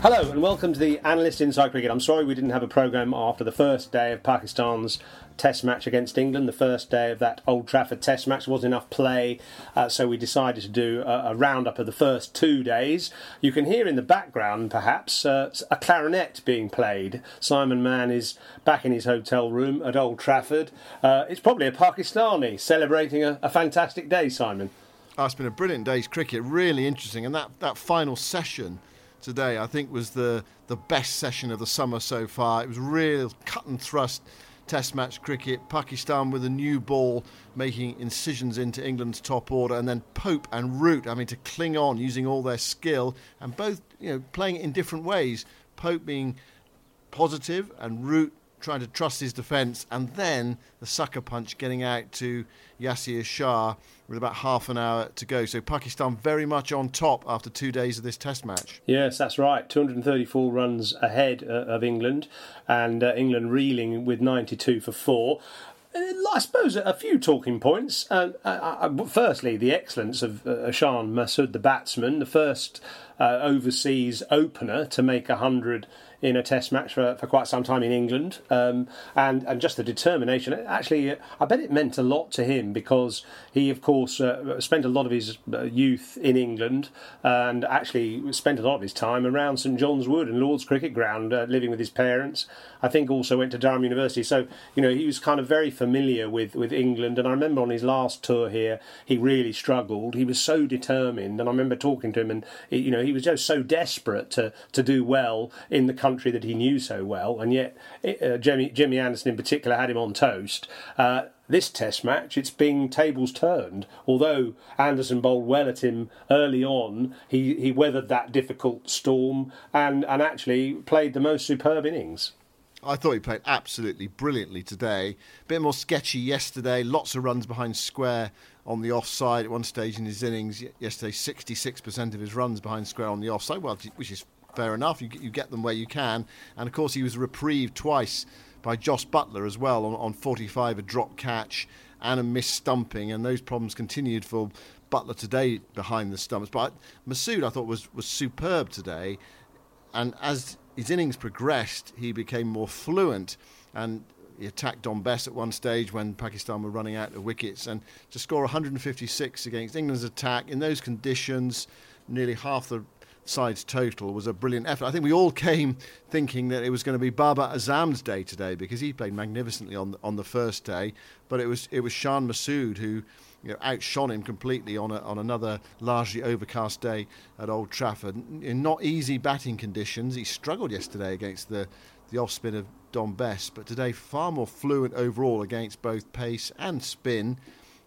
Hello and welcome to the Analyst Inside Cricket. I'm sorry we didn't have a programme after the first day of Pakistan's Test match against England. The first day of that Old Trafford Test match wasn't enough play, uh, so we decided to do a, a, roundup of the first two days. You can hear in the background, perhaps, uh, a clarinet being played. Simon Mann is back in his hotel room at Old Trafford. Uh, it's probably a Pakistani celebrating a, a fantastic day, Simon. Oh, it's been a brilliant day's cricket, really interesting, and that, that final session today, I think, was the, the best session of the summer so far. It was real cut and thrust Test match cricket. Pakistan with a new ball making incisions into England's top order, and then Pope and Root having to cling on using all their skill and both you know playing it in different ways. Pope being positive and Root trying to trust his defence, and then the sucker punch getting out to Yasir Shah with about half an hour to go. So Pakistan very much on top after two days of this Test match. Yes, that's right. 234 runs ahead uh, of England, and uh, England reeling with 92 for four. Uh, I suppose a few talking points. Uh, uh, firstly, the excellence of Shan Masood, the batsman, the first overseas opener to make 100 in a test match for, for quite some time in England, um, and and just the determination. Actually, I bet it meant a lot to him because he, of course, uh, spent a lot of his youth in England and actually spent a lot of his time around St John's Wood and Lord's Cricket Ground, uh, living with his parents. I think also went to Durham University, so you know he was kind of very familiar with with England. And I remember on his last tour here, he really struggled. He was so determined, and I remember talking to him, and you know he was just so desperate to to do well in the country that he knew so well, and yet uh, Jimmy, Jimmy Anderson in particular had him on toast. Uh, this test match, it's being tables turned. Although Anderson bowled well at him early on, he, he weathered that difficult storm and, and actually played the most superb innings. I thought he played absolutely brilliantly today. A bit more sketchy yesterday, lots of runs behind square on the offside at one stage in his innings. Yesterday, 66% of his runs behind square on the offside, well, which is fair enough. You, you get them where you can. And of course, he was reprieved twice by Jos Buttler as well on, on 45, a drop catch and a missed stumping. And those problems continued for Butler today behind the stumps. But Masood, I thought, was, was superb today. And as his innings progressed, he became more fluent. And he attacked Dom Bess at one stage when Pakistan were running out of wickets. And to score 156 against England's attack in those conditions, nearly half the sides total was a brilliant effort. I think we all came thinking that it was going to be Babar Azam's day today because he played magnificently on the, on the first day, but it was it was Shan Masood who you know, outshone him completely on a, on another largely overcast day at Old Trafford. In not easy batting conditions, he struggled yesterday against the the off spin of Dom Bess, but today far more fluent overall against both pace and spin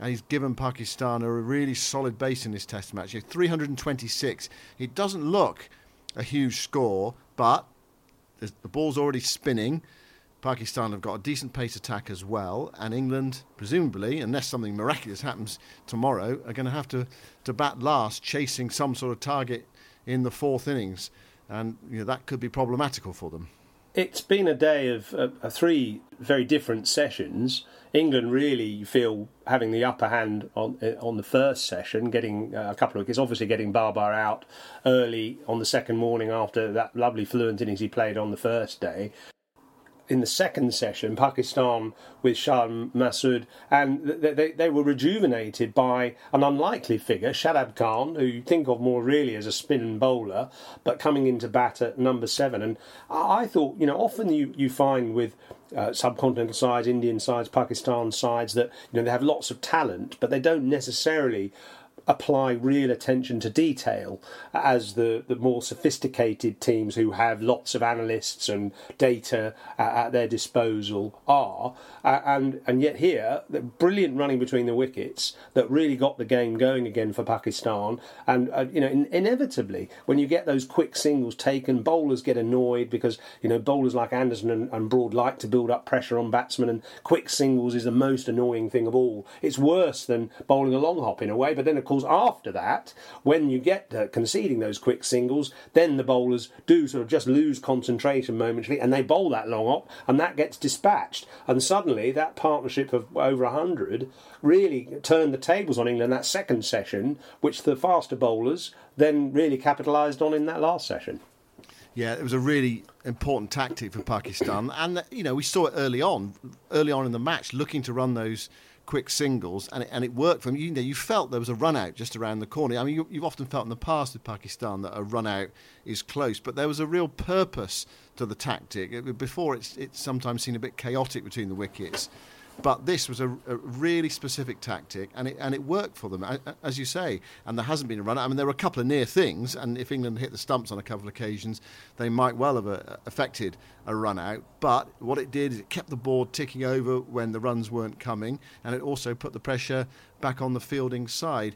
and he's given Pakistan a really solid base in this test match. You know, 326. It doesn't look a huge score, but the ball's already spinning. Pakistan have got a decent pace attack as well, and England, presumably, unless something miraculous happens tomorrow, are going to have to, to bat last, chasing some sort of target in the fourth innings, and you know, that could be problematical for them. It's been a day of uh, three very different sessions. England really feel having the upper hand on uh, on the first session, getting uh, a couple of wickets. Obviously, getting Babar out early on the second morning after that lovely fluent innings he played on the first day in the second session, Pakistan with Shan Masood, and they, they were rejuvenated by an unlikely figure, Shadab Khan, who you think of more really as a spin bowler, but coming into bat at number seven. And I thought, you know, often you, you find with uh, subcontinental sides, Indian sides, Pakistan sides that you know they have lots of talent, but they don't necessarily apply real attention to detail as the, the more sophisticated teams who have lots of analysts and data at, at their disposal are. Uh, and, and yet, here, the brilliant running between the wickets that really got the game going again for Pakistan. And, uh, you know, in, inevitably, when you get those quick singles taken, bowlers get annoyed because, you know, bowlers like Anderson and, and Broad like to build up pressure on batsmen, and quick singles is the most annoying thing of all. It's worse than bowling a long hop in a way, but then, of course, after that, when you get uh, conceding those quick singles, then the bowlers do sort of just lose concentration momentarily and they bowl that long hop and that gets dispatched. And suddenly that partnership of over 100 really turned the tables on England that second session, which the faster bowlers then really capitalised on in that last session. Yeah, it was a really important tactic for Pakistan, and you know we saw it early on, early on in the match, looking to run those quick singles, and it, and it worked for them. You know, you felt there was a run out just around the corner. I mean, you, you've often felt in the past with Pakistan that a run out is close, but there was a real purpose to the tactic. Before, it's, it's sometimes seen a bit chaotic between the wickets. But this was a, a, really specific tactic, and it and it worked for them, as you say. And there hasn't been a run. Out. I mean, there were a couple of near things, and if England hit the stumps on a couple of occasions, they might well have uh, affected a run out. But what it did is it kept the board ticking over when the runs weren't coming, and it also put the pressure back on the fielding side.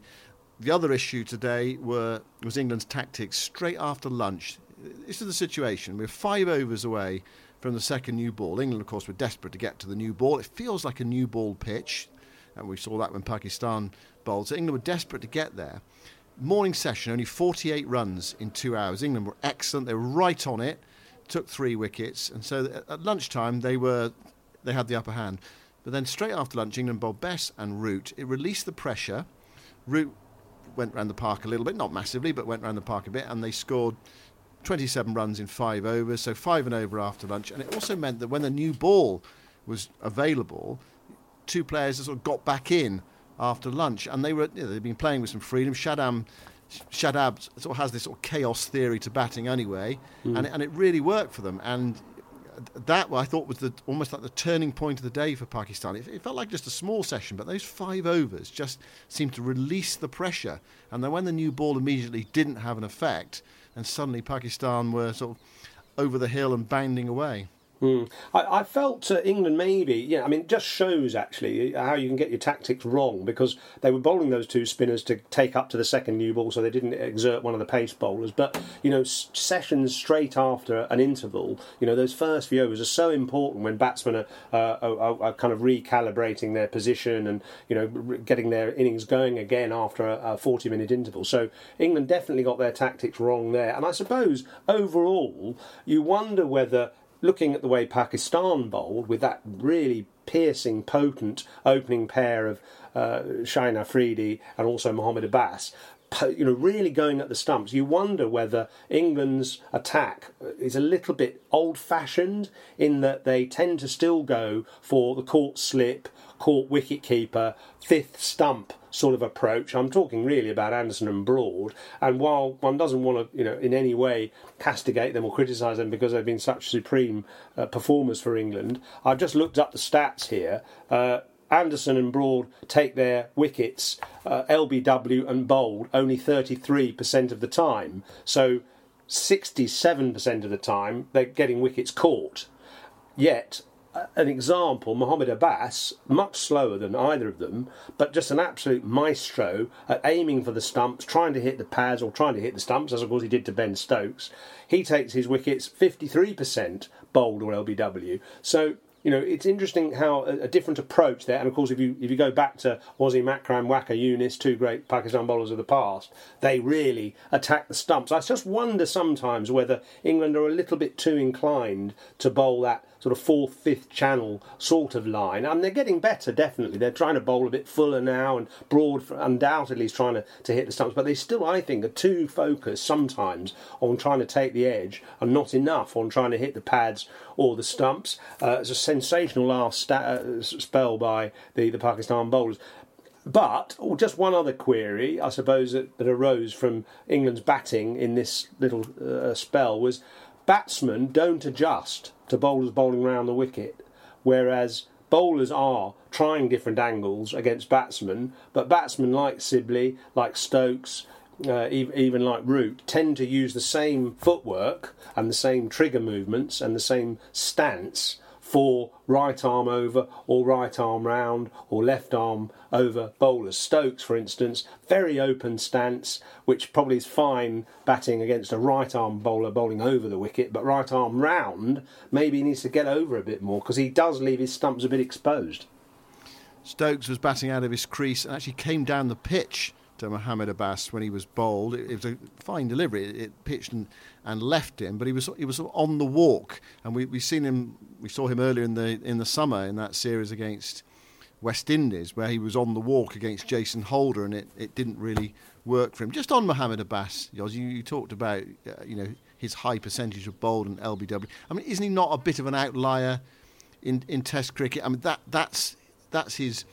The other issue today were was England's tactics straight after lunch. This is the situation. We're five overs away from the second new ball. England, of course, were desperate to get to the new ball. It feels like a new ball pitch, and we saw that when Pakistan bowled. So England were desperate to get there. Morning session, only 48 runs in two hours. England were excellent. They were right on it, took three wickets, and so at lunchtime they were they had the upper hand. But then straight after lunch, England bowled Bess and Root. It released the pressure. Root went round the park a little bit, not massively, but went round the park a bit, and they scored 27 runs in five overs, so five and over after lunch. And it also meant that when the new ball was available, two players sort of got back in after lunch, and they were you know, they'd been playing with some freedom. Shadam, Shadab sort of has this sort of chaos theory to batting anyway, mm. and, and it really worked for them. And that I thought was the, almost like the turning point of the day for Pakistan. It, it, felt like just a small session, but those five overs just seemed to release the pressure. And then when the new ball immediately didn't have an effect, and suddenly Pakistan were sort of over the hill and bounding away. Mm. I, I, felt uh, England maybe, yeah, I mean, it just shows actually how you can get your tactics wrong because they were bowling those two spinners to take up to the second new ball so they didn't exert one of the pace bowlers. But, you know, s- sessions straight after an interval, you know, those first few overs are so important when batsmen are, uh, are, are, kind of recalibrating their position and, you know, getting their innings going again after a 40 minute interval. So England definitely got their tactics wrong there. And I suppose overall, you wonder whether looking at the way Pakistan bowled with that really piercing, potent opening pair of uh, Shaheen Afridi and also Mohammad Abbas, you know, really going at the stumps. You wonder whether England's attack is a little bit old-fashioned in that they tend to still go for the caught slip, caught wicket keeper, fifth stump sort of approach. I'm talking really about Anderson and Broad. And while one doesn't want to, you know, in any way castigate them or criticise them because they've been such supreme uh, performers for England, I've just looked up the stats here. Uh, Anderson and Broad take their wickets, uh, LBW and bowled only 33% of the time. So 67% of the time they're getting wickets caught. Yet an example, Mohammed Abbas, much slower than either of them, but just an absolute maestro at aiming for the stumps, trying to hit the pads or trying to hit the stumps, as of course he did to Ben Stokes. He takes his wickets 53% bowled or LBW. So you know, it's interesting how a, different approach there. And of course, if you if you go back to Wasim Akram, Waqar Younis, two great Pakistan bowlers of the past, they really attack the stumps. I just wonder sometimes whether England are a little bit too inclined to bowl that sort of fourth, fifth channel sort of line. And they're getting better, definitely. They're trying to bowl a bit fuller now, and Broad undoubtedly is trying to, to hit the stumps. But they still, I think, are too focused sometimes on trying to take the edge and not enough on trying to hit the pads or the stumps. Uh, it's a sensational last sta- uh, spell by the, the Pakistan bowlers. But oh, just one other query, I suppose, that, that, arose from England's batting in this little uh, spell was batsmen don't adjust to bowlers bowling round the wicket, whereas bowlers are trying different angles against batsmen, but batsmen like Sibley, like Stokes, uh, even like Root, tend to use the same footwork and the same trigger movements and the same stance for right arm over or right arm round or left arm over bowlers. Stokes, for instance, very open stance, which probably is fine batting against a right arm bowler bowling over the wicket, but right arm round, maybe he needs to get over a bit more because he does leave his stumps a bit exposed. Stokes was batting out of his crease and actually came down the pitch to Mohammed Abbas when he was bowled. It, it was a fine delivery. It, it, pitched and, and left him, but he was he was on the walk, and we we seen him. We saw him earlier in the in the summer in that series against West Indies, where he was on the walk against Jason Holder, and it, it didn't really work for him. Just on Mohammed Abbas, Yoz, you, you talked about uh, you know his high percentage of bowled and LBW. I mean, isn't he not a bit of an outlier in in Test cricket? I mean that that's that's his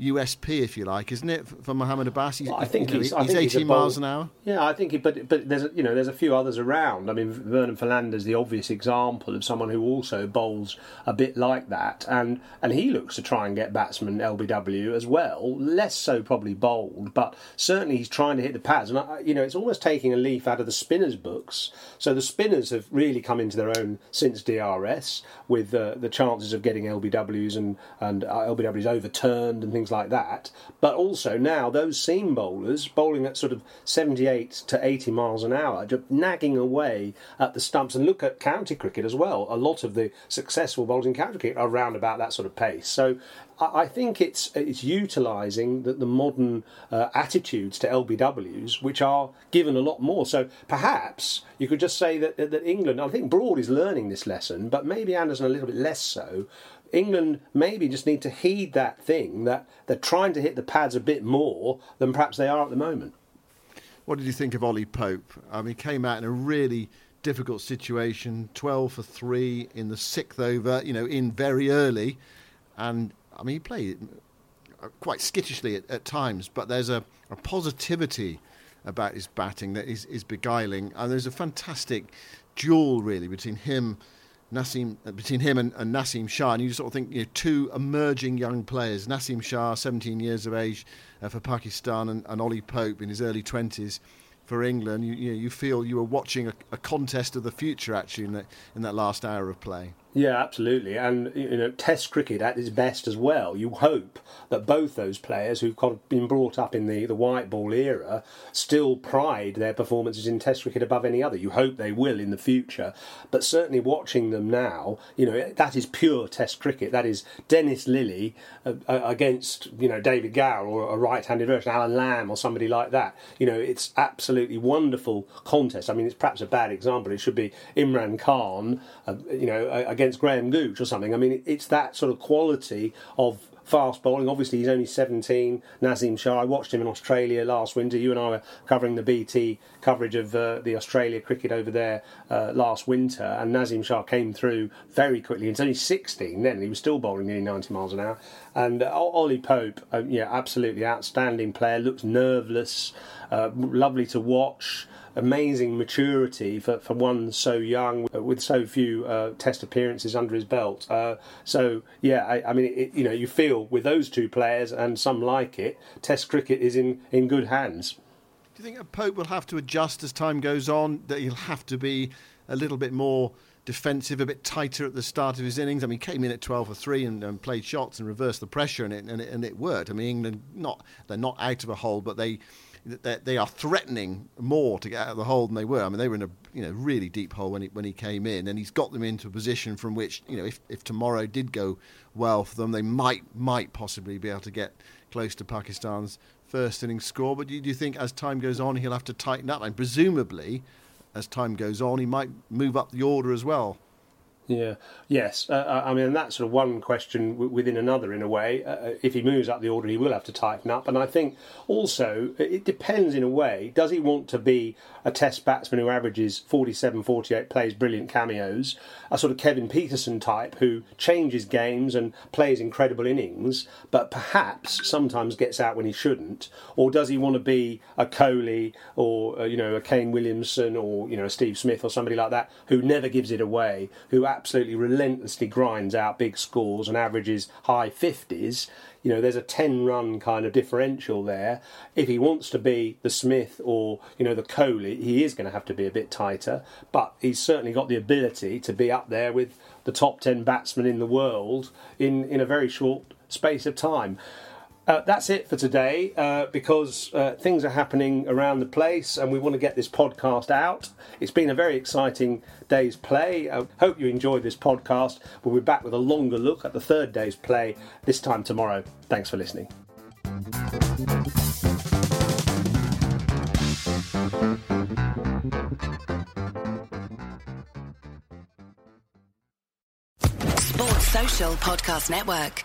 USP, if you like, isn't it, for Mohammed Abbas? He's, well, I think you know, he's, he's 18 miles an hour. Yeah, I think, he, but but there's you know there's a few others around. I mean, Vernon Philander's the obvious example of someone who also bowls a bit like that, and and he looks to try and get batsmen LBW as well. Less so probably bowled, but certainly he's trying to hit the pads. And I, you know, it's almost taking a leaf out of the spinners' books. So the spinners have really come into their own since DRS with uh, the chances of getting LBWs and and uh, LBWs overturned and things like that. But also now those seam bowlers bowling at sort of 78 to 80 miles an hour, just nagging away at the stumps. And look at county cricket as well. A lot of the successful bowlers in county cricket are around about that sort of pace. So I think it's it's utilising the, the modern uh, attitudes to LBWs, which are given a lot more. So perhaps you could just say that that England. I think Broad is learning this lesson, but maybe Anderson a little bit less so. England maybe just need to heed that thing that they're trying to hit the pads a bit more than perhaps they are at the moment. What did you think of Ollie Pope? I mean, he came out in a really difficult situation, 12 for 3 in the sixth over, you know, in very early. And, I mean, he played uh, quite skittishly at, at times, but there's a, a, positivity about his batting that is, is beguiling. And there's a fantastic duel, really, between him Naseem uh, between him and, and Naseem Shah, and you sort of think you know two emerging young players, Naseem Shah, 17 years of age uh, for Pakistan, and, and Ollie Pope in his early 20s for England. You, you, know, you feel you were watching a, a contest of the future actually in that in that last hour of play. Yeah, absolutely. And, you know, Test cricket at its best as well. You hope that both those players who've been brought up in the, the white ball era still pride their performances in Test cricket above any other. You hope they will in the future. But certainly watching them now, you know, that is pure Test cricket. That is Dennis Lillee uh, uh against, you know, David Gower or a right handed version, Alan Lamb or somebody like that. You know, it's absolutely wonderful contest. I mean, it's perhaps a bad example. It should be Imran Khan, uh, you know, against Graham Gooch or something. I mean, it's that sort of quality of fast bowling. Obviously, he's only 17. Naseem Shah. I watched him in Australia last winter. You and I were covering the BT coverage of uh, the Australia cricket over there uh, last winter, and Naseem Shah came through very quickly. He's only 16 then, he was still bowling nearly 90 miles an hour. And uh, Ollie Pope, uh, yeah, absolutely outstanding player. Looks nerveless, uh, lovely to watch amazing maturity for, for one so young with so few uh, test appearances under his belt. Uh, so yeah, I, I mean, it, you know, you feel with those two players and some like it, Test cricket is in, in good hands. Do you think Pope will have to adjust as time goes on? That he'll have to be a little bit more defensive, a bit tighter at the start of his innings. I mean, he came in at 12 for three and, and played shots and reversed the pressure, and it, and it and it worked. I mean, England not they're not out of a hole, but they they, they are threatening more to get out of the hole than they were. I mean, they were in a you know really deep hole when he when he came in, and he's got them into a position from which you know if, if tomorrow did go well for them, they might might possibly be able to get close to Pakistan's first innings score. But do you, do you think as time goes on he'll have to tighten up, and presumably as time goes on he might move up the order as well? Yeah. Yes. Uh, I mean, that's sort of one question w- within another in a way. Uh, if he moves up the order, he will have to tighten up. And I think also it depends in a way. Does he want to be a test batsman who averages 47, 48, plays brilliant cameos, a sort of Kevin Pietersen type who changes games and plays incredible innings, but perhaps sometimes gets out when he shouldn't? Or does he want to be a Kohli or, uh, you know, a Kane Williamson or, you know, a Steve Smith or somebody like that who never gives it away, who absolutely relentlessly grinds out big scores and averages high 50s, you know, there's a 10 run kind of differential there. If he wants to be the Smith or, you know, the Kohli, he is going to have to be a bit tighter, but he's certainly got the ability to be up there with the top 10 batsmen in the world in, in a very short space of time. Uh, that's it for today uh, because uh, things are happening around the place and we want to get this podcast out. It's been a very exciting day's play. I hope you enjoyed this podcast. We'll be back with a longer look at the third day's play this time tomorrow. Thanks for listening. Sports Social Podcast Network.